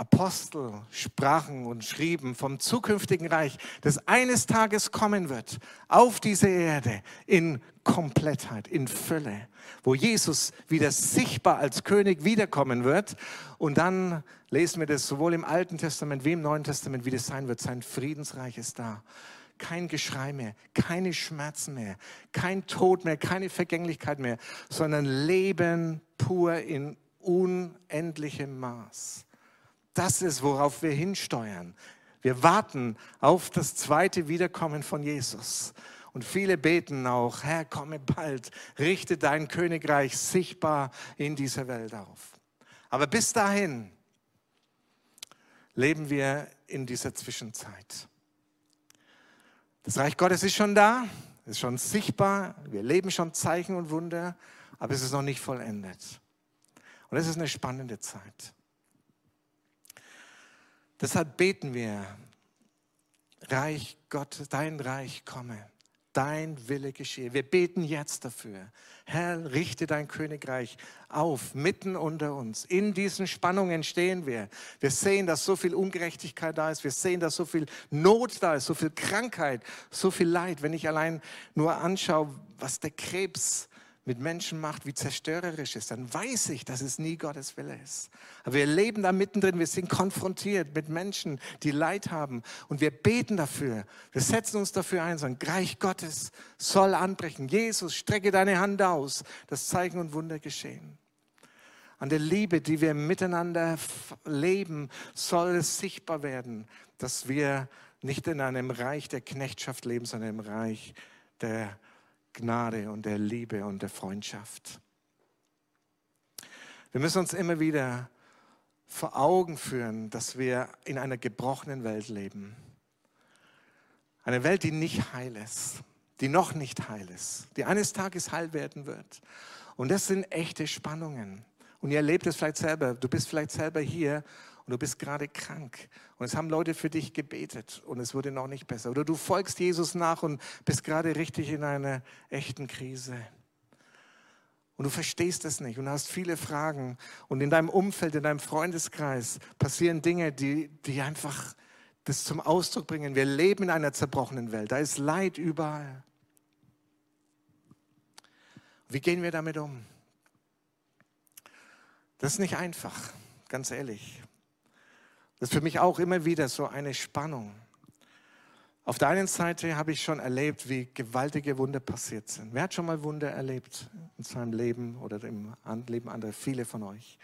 Apostel sprachen und schrieben vom zukünftigen Reich, das eines Tages kommen wird auf diese Erde in Komplettheit, in Fülle, wo Jesus wieder sichtbar als König wiederkommen wird. Und dann lesen wir das sowohl im Alten Testament wie im Neuen Testament, wie das sein wird. Sein Friedensreich ist da. Kein Geschrei mehr, keine Schmerzen mehr, kein Tod mehr, keine Vergänglichkeit mehr, sondern Leben pur in unendlichem Maß. Das ist, worauf wir hinsteuern. Wir warten auf das zweite Wiederkommen von Jesus. Und viele beten auch, Herr, komme bald, richte dein Königreich sichtbar in dieser Welt auf. Aber bis dahin leben wir in dieser Zwischenzeit. Das Reich Gottes ist schon da, ist schon sichtbar, wir leben schon Zeichen und Wunder, aber es ist noch nicht vollendet. Und es ist eine spannende Zeit. Deshalb beten wir, Reich Gottes, dein Reich komme, dein Wille geschehe. Wir beten jetzt dafür. Herr, richte dein Königreich auf, mitten unter uns. In diesen Spannungen stehen wir. Wir sehen, dass so viel Ungerechtigkeit da ist. Wir sehen, dass so viel Not da ist, so viel Krankheit, so viel Leid. Wenn ich allein nur anschaue, was der Krebs mit Menschen macht, wie zerstörerisch ist, dann weiß ich, dass es nie Gottes Wille ist. Aber wir leben da mittendrin, wir sind konfrontiert mit Menschen, die Leid haben und wir beten dafür. Wir setzen uns dafür ein, sagen, Reich Gottes soll anbrechen. Jesus, strecke deine Hand aus, dass Zeichen und Wunder geschehen. An der Liebe, die wir miteinander leben, soll es sichtbar werden, dass wir nicht in einem Reich der Knechtschaft leben, sondern im Reich der Gnade und der Liebe und der Freundschaft. Wir müssen uns immer wieder vor Augen führen, dass wir in einer gebrochenen Welt leben. Eine Welt, die nicht heil ist, die noch nicht heil ist, die eines Tages heil werden wird. Und das sind echte Spannungen. Und ihr erlebt es vielleicht selber. Du bist vielleicht selber hier und du bist gerade krank und es haben Leute für dich gebetet und es wurde noch nicht besser. Oder du folgst Jesus nach und bist gerade richtig in einer echten Krise. Und du verstehst es nicht und hast viele Fragen. Und in deinem Umfeld, in deinem Freundeskreis passieren Dinge, die, die einfach das zum Ausdruck bringen. Wir leben in einer zerbrochenen Welt. Da ist Leid überall. Wie gehen wir damit um? Das ist nicht einfach, ganz ehrlich. Das ist für mich auch immer wieder so eine Spannung. Auf der einen Seite habe ich schon erlebt, wie gewaltige Wunder passiert sind. Wer hat schon mal Wunder erlebt in seinem Leben oder im Leben anderer? Viele von euch.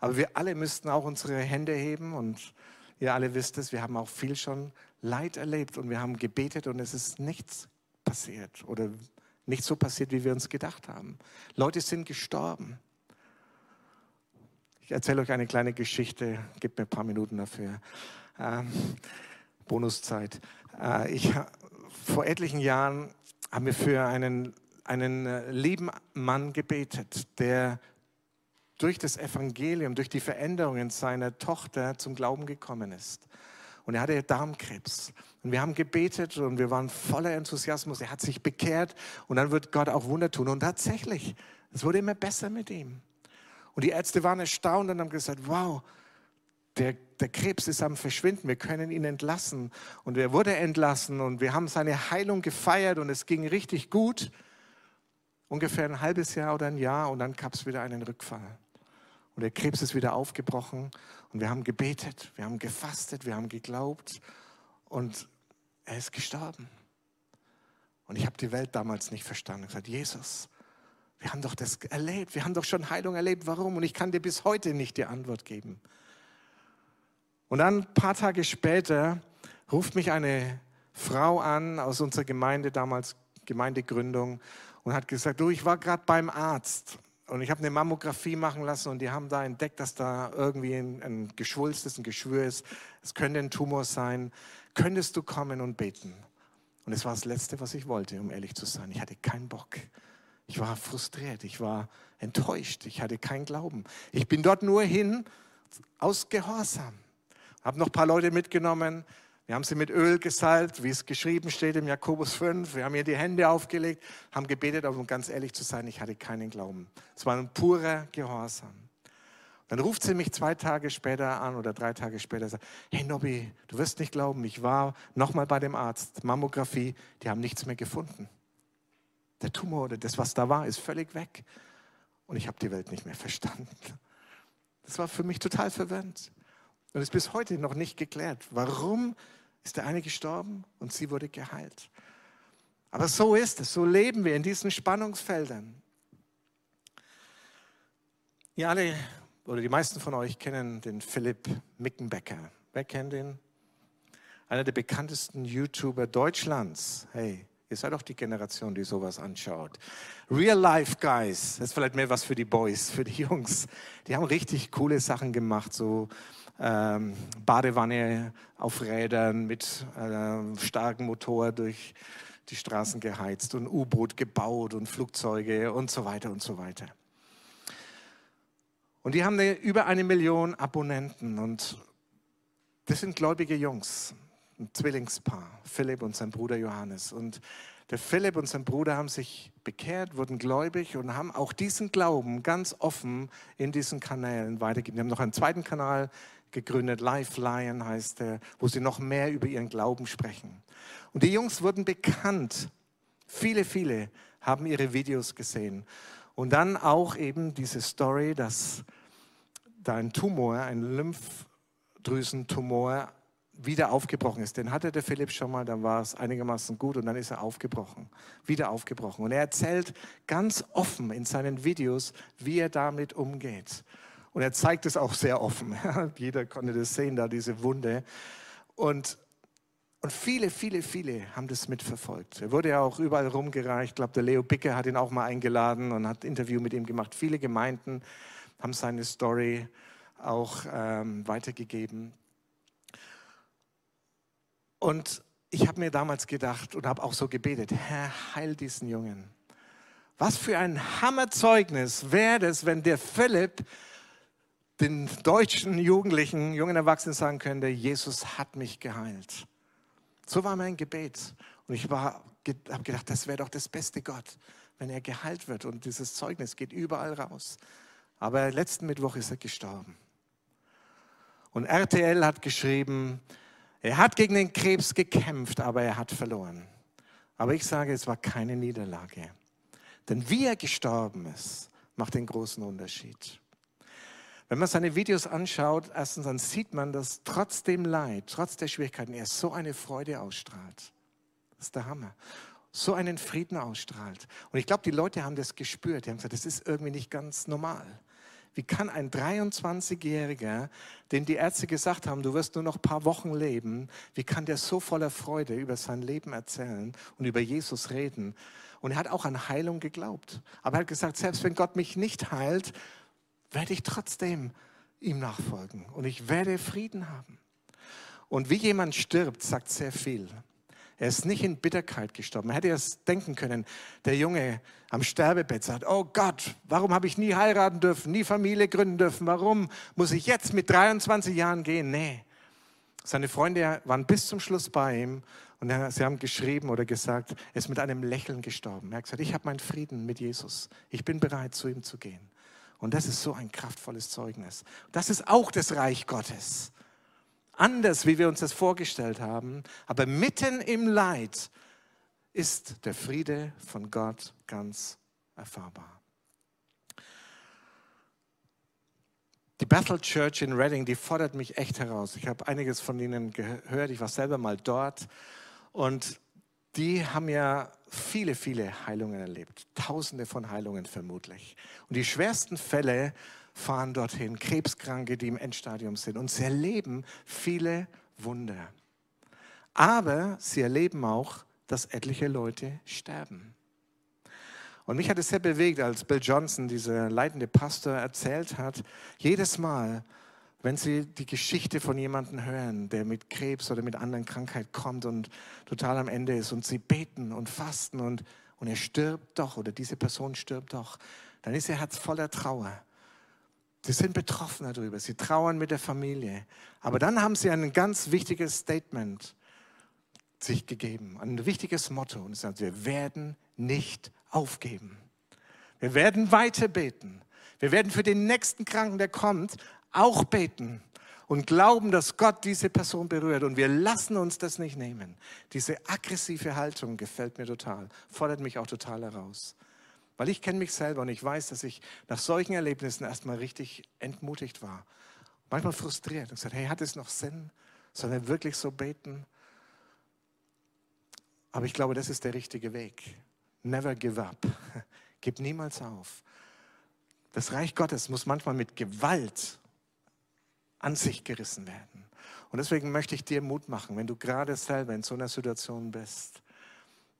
Aber wir alle müssten auch unsere Hände heben und ihr alle wisst es, wir haben auch viel schon Leid erlebt und wir haben gebetet und es ist nichts passiert oder nicht so passiert, wie wir uns gedacht haben. Leute sind gestorben. Ich erzähle euch eine kleine Geschichte, gebt mir ein paar Minuten dafür. Ähm, Bonuszeit. Äh, ich, vor etlichen Jahren haben wir für einen, einen äh, lieben Mann gebetet, der durch das Evangelium, durch die Veränderungen seiner Tochter zum Glauben gekommen ist. Und er hatte Darmkrebs. Und wir haben gebetet und wir waren voller Enthusiasmus. Er hat sich bekehrt und dann wird Gott auch Wunder tun. Und tatsächlich, es wurde immer besser mit ihm. Und die Ärzte waren erstaunt und haben gesagt, wow, der, der Krebs ist am Verschwinden, wir können ihn entlassen. Und er wurde entlassen und wir haben seine Heilung gefeiert und es ging richtig gut. ungefähr ein halbes Jahr oder ein Jahr und dann gab es wieder einen Rückfall. Und der Krebs ist wieder aufgebrochen und wir haben gebetet, wir haben gefastet, wir haben geglaubt und er ist gestorben. Und ich habe die Welt damals nicht verstanden. Ich habe gesagt, Jesus, wir haben doch das erlebt, wir haben doch schon Heilung erlebt. Warum? Und ich kann dir bis heute nicht die Antwort geben. Und dann ein paar Tage später ruft mich eine Frau an aus unserer Gemeinde, damals Gemeindegründung, und hat gesagt, du, ich war gerade beim Arzt und ich habe eine Mammographie machen lassen und die haben da entdeckt, dass da irgendwie ein, ein Geschwulst ist, ein Geschwür ist. Es könnte ein Tumor sein. Könntest du kommen und beten? Und es war das Letzte, was ich wollte, um ehrlich zu sein. Ich hatte keinen Bock. Ich war frustriert, ich war enttäuscht, ich hatte keinen Glauben. Ich bin dort nur hin aus Gehorsam. Habe noch ein paar Leute mitgenommen. Wir haben sie mit Öl gesalbt, wie es geschrieben steht im Jakobus 5. Wir haben ihr die Hände aufgelegt, haben gebetet, aber um ganz ehrlich zu sein, ich hatte keinen Glauben. Es war ein purer Gehorsam. Dann ruft sie mich zwei Tage später an oder drei Tage später und sagt, hey Nobby, du wirst nicht glauben, ich war nochmal bei dem Arzt, Mammographie, die haben nichts mehr gefunden. Der Tumor oder das, was da war, ist völlig weg. Und ich habe die Welt nicht mehr verstanden. Das war für mich total verwirrend. Und ist bis heute noch nicht geklärt. Warum ist der eine gestorben und sie wurde geheilt? Aber so ist es, so leben wir in diesen Spannungsfeldern. Ihr alle oder die meisten von euch kennen den Philipp Mickenbecker. Wer kennt ihn? Einer der bekanntesten YouTuber Deutschlands. Hey, Ihr seid doch die Generation, die sowas anschaut. Real Life Guys, das ist vielleicht mehr was für die Boys, für die Jungs. Die haben richtig coole Sachen gemacht, so ähm, Badewanne auf Rädern mit äh, starkem Motor durch die Straßen geheizt und U-Boot gebaut und Flugzeuge und so weiter und so weiter. Und die haben eine, über eine Million Abonnenten und das sind gläubige Jungs ein Zwillingspaar, Philipp und sein Bruder Johannes. Und der Philipp und sein Bruder haben sich bekehrt, wurden gläubig und haben auch diesen Glauben ganz offen in diesen Kanälen weitergegeben. Wir haben noch einen zweiten Kanal gegründet, Life Lion heißt der, wo sie noch mehr über ihren Glauben sprechen. Und die Jungs wurden bekannt. Viele, viele haben ihre Videos gesehen. Und dann auch eben diese Story, dass da ein Tumor, ein Lymphdrüsentumor wieder aufgebrochen ist. Den hatte der Philipp schon mal, dann war es einigermaßen gut und dann ist er aufgebrochen, wieder aufgebrochen. Und er erzählt ganz offen in seinen Videos, wie er damit umgeht. Und er zeigt es auch sehr offen. Jeder konnte das sehen, da diese Wunde. Und, und viele, viele, viele haben das mitverfolgt. Er wurde ja auch überall rumgereicht. Ich glaube, der Leo Bicke hat ihn auch mal eingeladen und hat ein Interview mit ihm gemacht. Viele Gemeinden haben seine Story auch ähm, weitergegeben. Und ich habe mir damals gedacht und habe auch so gebetet, Herr, heil diesen Jungen. Was für ein Hammerzeugnis wäre es, wenn der Philipp den deutschen Jugendlichen, jungen Erwachsenen sagen könnte, Jesus hat mich geheilt. So war mein Gebet. Und ich habe gedacht, das wäre doch das beste Gott, wenn er geheilt wird. Und dieses Zeugnis geht überall raus. Aber letzten Mittwoch ist er gestorben. Und RTL hat geschrieben, er hat gegen den Krebs gekämpft, aber er hat verloren. Aber ich sage, es war keine Niederlage. Denn wie er gestorben ist, macht den großen Unterschied. Wenn man seine Videos anschaut, erstens dann sieht man, dass trotz dem Leid, trotz der Schwierigkeiten, er so eine Freude ausstrahlt. Das ist der Hammer. So einen Frieden ausstrahlt. Und ich glaube, die Leute haben das gespürt. Die haben gesagt, das ist irgendwie nicht ganz normal. Wie kann ein 23-Jähriger, dem die Ärzte gesagt haben, du wirst nur noch ein paar Wochen leben, wie kann der so voller Freude über sein Leben erzählen und über Jesus reden? Und er hat auch an Heilung geglaubt. Aber er hat gesagt, selbst wenn Gott mich nicht heilt, werde ich trotzdem ihm nachfolgen und ich werde Frieden haben. Und wie jemand stirbt, sagt sehr viel. Er ist nicht in Bitterkeit gestorben. Er hätte es denken können, der Junge am Sterbebett sagt, oh Gott, warum habe ich nie heiraten dürfen, nie Familie gründen dürfen, warum muss ich jetzt mit 23 Jahren gehen? Nee. Seine Freunde waren bis zum Schluss bei ihm und sie haben geschrieben oder gesagt, er ist mit einem Lächeln gestorben. Er hat gesagt, ich habe meinen Frieden mit Jesus. Ich bin bereit, zu ihm zu gehen. Und das ist so ein kraftvolles Zeugnis. Das ist auch das Reich Gottes anders, wie wir uns das vorgestellt haben, aber mitten im Leid ist der Friede von Gott ganz erfahrbar. Die Bethel Church in Reading, die fordert mich echt heraus. Ich habe einiges von ihnen gehört. Ich war selber mal dort. Und die haben ja viele, viele Heilungen erlebt. Tausende von Heilungen vermutlich. Und die schwersten Fälle fahren dorthin. Krebskranke, die im Endstadium sind. Und sie erleben viele Wunder. Aber sie erleben auch, dass etliche Leute sterben. Und mich hat es sehr bewegt, als Bill Johnson, dieser leitende Pastor, erzählt hat, jedes Mal, wenn Sie die Geschichte von jemandem hören, der mit Krebs oder mit anderen Krankheiten kommt und total am Ende ist und Sie beten und fasten und, und er stirbt doch oder diese Person stirbt doch, dann ist Ihr Herz voller Trauer. Sie sind betroffen darüber, Sie trauern mit der Familie. Aber dann haben Sie ein ganz wichtiges Statement sich gegeben, ein wichtiges Motto und es sagt, wir werden nicht aufgeben. Wir werden weiter beten. Wir werden für den nächsten Kranken, der kommt, auch beten und glauben, dass Gott diese Person berührt. Und wir lassen uns das nicht nehmen. Diese aggressive Haltung gefällt mir total, fordert mich auch total heraus. Weil ich kenne mich selber und ich weiß, dass ich nach solchen Erlebnissen erstmal richtig entmutigt war. Manchmal frustriert und gesagt, hey, hat es noch Sinn? Sollen wir wirklich so beten? Aber ich glaube, das ist der richtige Weg. Never give up. Gib niemals auf. Das Reich Gottes muss manchmal mit Gewalt an sich gerissen werden. Und deswegen möchte ich dir Mut machen, wenn du gerade selber in so einer Situation bist,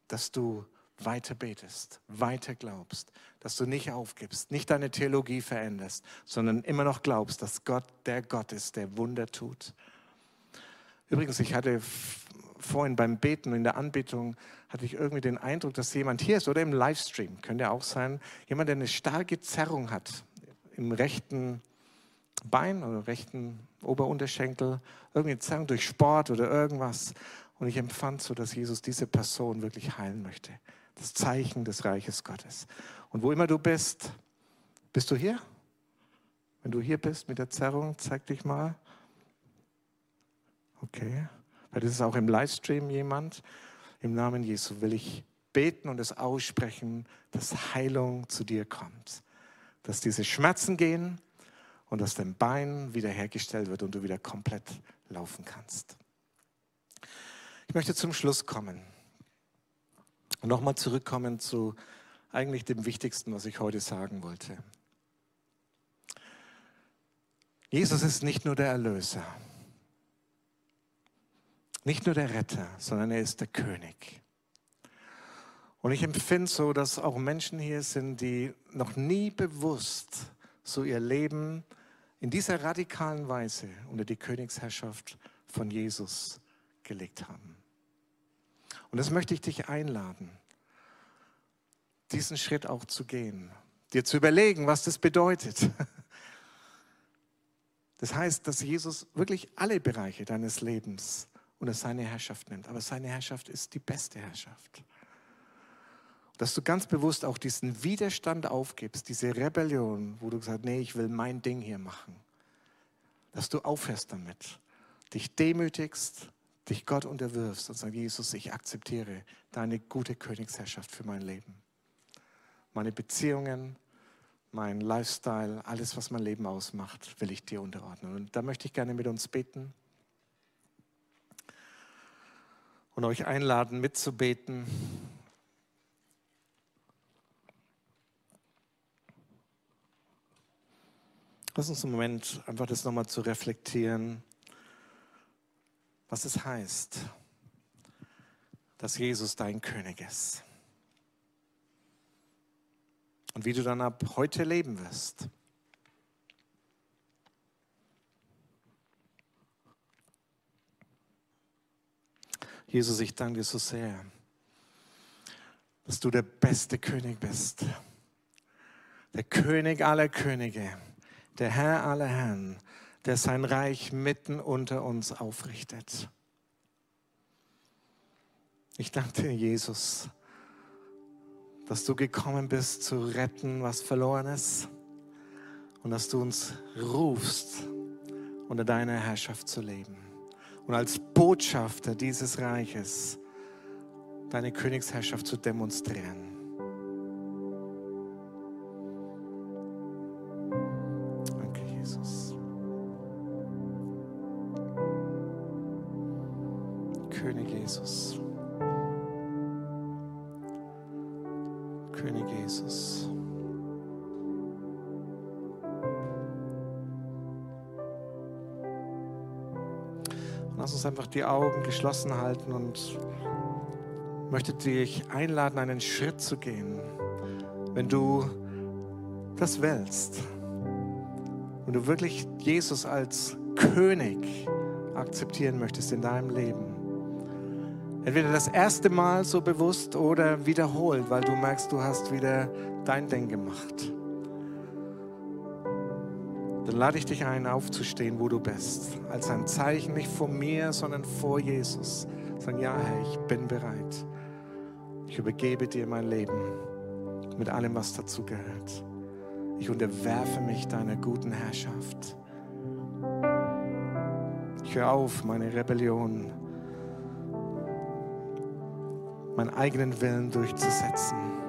dass du weiter betest, weiter glaubst, dass du nicht aufgibst, nicht deine Theologie veränderst, sondern immer noch glaubst, dass Gott der Gott ist, der Wunder tut. Übrigens, ich hatte vorhin beim Beten, in der Anbetung, hatte ich irgendwie den Eindruck, dass jemand hier ist oder im Livestream, könnte auch sein, jemand, der eine starke Zerrung hat im rechten Bein oder rechten Oberunterschenkel, irgendeine Zerrung durch Sport oder irgendwas. Und ich empfand so, dass Jesus diese Person wirklich heilen möchte. Das Zeichen des Reiches Gottes. Und wo immer du bist, bist du hier? Wenn du hier bist mit der Zerrung, zeig dich mal. Okay. Weil das ist auch im Livestream jemand. Im Namen Jesu will ich beten und es aussprechen, dass Heilung zu dir kommt. Dass diese Schmerzen gehen und dass dein Bein wiederhergestellt wird und du wieder komplett laufen kannst. Ich möchte zum Schluss kommen nochmal zurückkommen zu eigentlich dem Wichtigsten, was ich heute sagen wollte. Jesus ist nicht nur der Erlöser, nicht nur der Retter, sondern er ist der König. Und ich empfinde so, dass auch Menschen hier sind, die noch nie bewusst so ihr Leben in dieser radikalen Weise unter die Königsherrschaft von Jesus gelegt haben. Und das möchte ich dich einladen, diesen Schritt auch zu gehen, dir zu überlegen, was das bedeutet. Das heißt, dass Jesus wirklich alle Bereiche deines Lebens unter seine Herrschaft nimmt. Aber seine Herrschaft ist die beste Herrschaft dass du ganz bewusst auch diesen Widerstand aufgibst, diese Rebellion, wo du sagst, nee, ich will mein Ding hier machen. Dass du aufhörst damit, dich demütigst, dich Gott unterwirfst und sagst, Jesus, ich akzeptiere deine gute Königsherrschaft für mein Leben. Meine Beziehungen, mein Lifestyle, alles, was mein Leben ausmacht, will ich dir unterordnen. Und da möchte ich gerne mit uns beten und euch einladen, mitzubeten. Lass uns einen Moment einfach das nochmal zu reflektieren, was es heißt, dass Jesus dein König ist. Und wie du dann ab heute leben wirst. Jesus, ich danke dir so sehr, dass du der beste König bist. Der König aller Könige der Herr aller Herren, der sein Reich mitten unter uns aufrichtet. Ich danke dir, Jesus, dass du gekommen bist, zu retten, was verloren ist und dass du uns rufst, unter deiner Herrschaft zu leben und als Botschafter dieses Reiches deine Königsherrschaft zu demonstrieren. Danke, Jesus. Die Augen geschlossen halten und möchte dich einladen, einen Schritt zu gehen. Wenn du das willst, wenn du wirklich Jesus als König akzeptieren möchtest in deinem Leben, entweder das erste Mal so bewusst oder wiederholt, weil du merkst, du hast wieder dein Ding gemacht dann lade ich dich ein, aufzustehen, wo du bist. Als ein Zeichen nicht vor mir, sondern vor Jesus. Sagen, ja, Herr, ich bin bereit. Ich übergebe dir mein Leben mit allem, was dazu gehört. Ich unterwerfe mich deiner guten Herrschaft. Ich höre auf, meine Rebellion, meinen eigenen Willen durchzusetzen.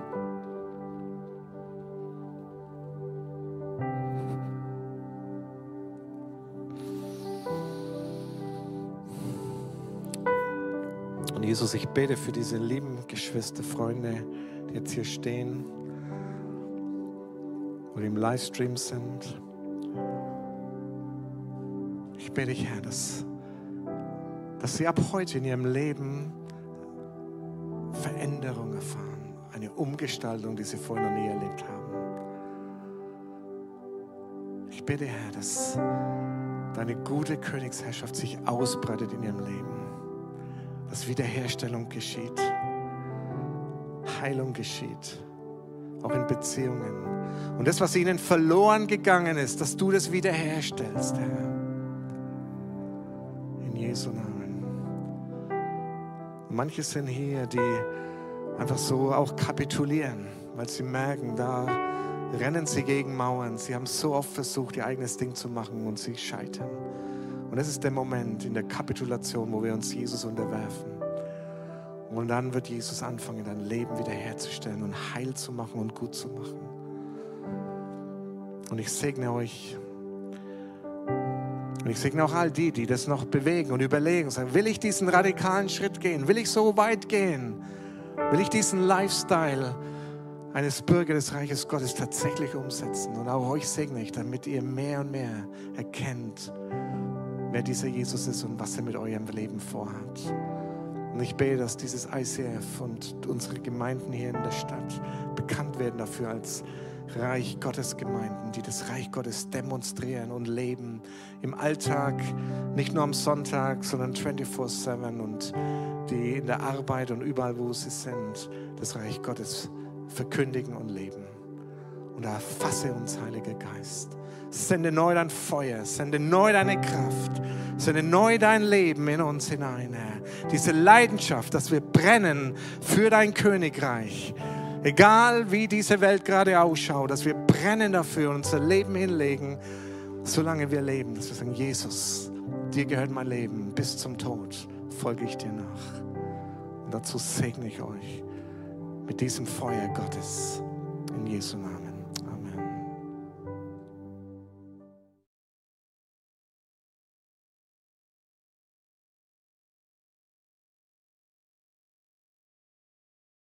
Jesus, ich bete für diese lieben Geschwister, Freunde, die jetzt hier stehen oder im Livestream sind. Ich bete dich, Herr, dass, dass sie ab heute in ihrem Leben Veränderung erfahren, eine Umgestaltung, die sie vorher noch nie erlebt haben. Ich bitte, Herr, dass deine gute Königsherrschaft sich ausbreitet in ihrem Leben dass Wiederherstellung geschieht, Heilung geschieht, auch in Beziehungen. Und das, was ihnen verloren gegangen ist, dass du das wiederherstellst, Herr. In Jesu Namen. Und manche sind hier, die einfach so auch kapitulieren, weil sie merken, da rennen sie gegen Mauern. Sie haben so oft versucht, ihr eigenes Ding zu machen und sie scheitern. Und das ist der Moment in der Kapitulation, wo wir uns Jesus unterwerfen. Und dann wird Jesus anfangen, dein Leben wiederherzustellen und heil zu machen und gut zu machen. Und ich segne euch. Und ich segne auch all die, die das noch bewegen und überlegen, sagen, will ich diesen radikalen Schritt gehen? Will ich so weit gehen? Will ich diesen Lifestyle eines Bürger des Reiches Gottes tatsächlich umsetzen? Und auch euch segne ich, damit ihr mehr und mehr erkennt, wer dieser Jesus ist und was er mit eurem Leben vorhat. Und ich bete, dass dieses ICF und unsere Gemeinden hier in der Stadt bekannt werden dafür als Reich Gottes Gemeinden, die das Reich Gottes demonstrieren und leben im Alltag, nicht nur am Sonntag, sondern 24/7 und die in der Arbeit und überall, wo sie sind, das Reich Gottes verkündigen und leben. Und erfasse uns, Heiliger Geist. Sende neu dein Feuer, sende neu deine Kraft, sende neu dein Leben in uns hinein, Herr. Diese Leidenschaft, dass wir brennen für dein Königreich. Egal wie diese Welt gerade ausschaut, dass wir brennen dafür und unser Leben hinlegen, solange wir leben, dass wir sagen, Jesus, dir gehört mein Leben bis zum Tod, folge ich dir nach. Und dazu segne ich euch mit diesem Feuer Gottes in Jesu Namen.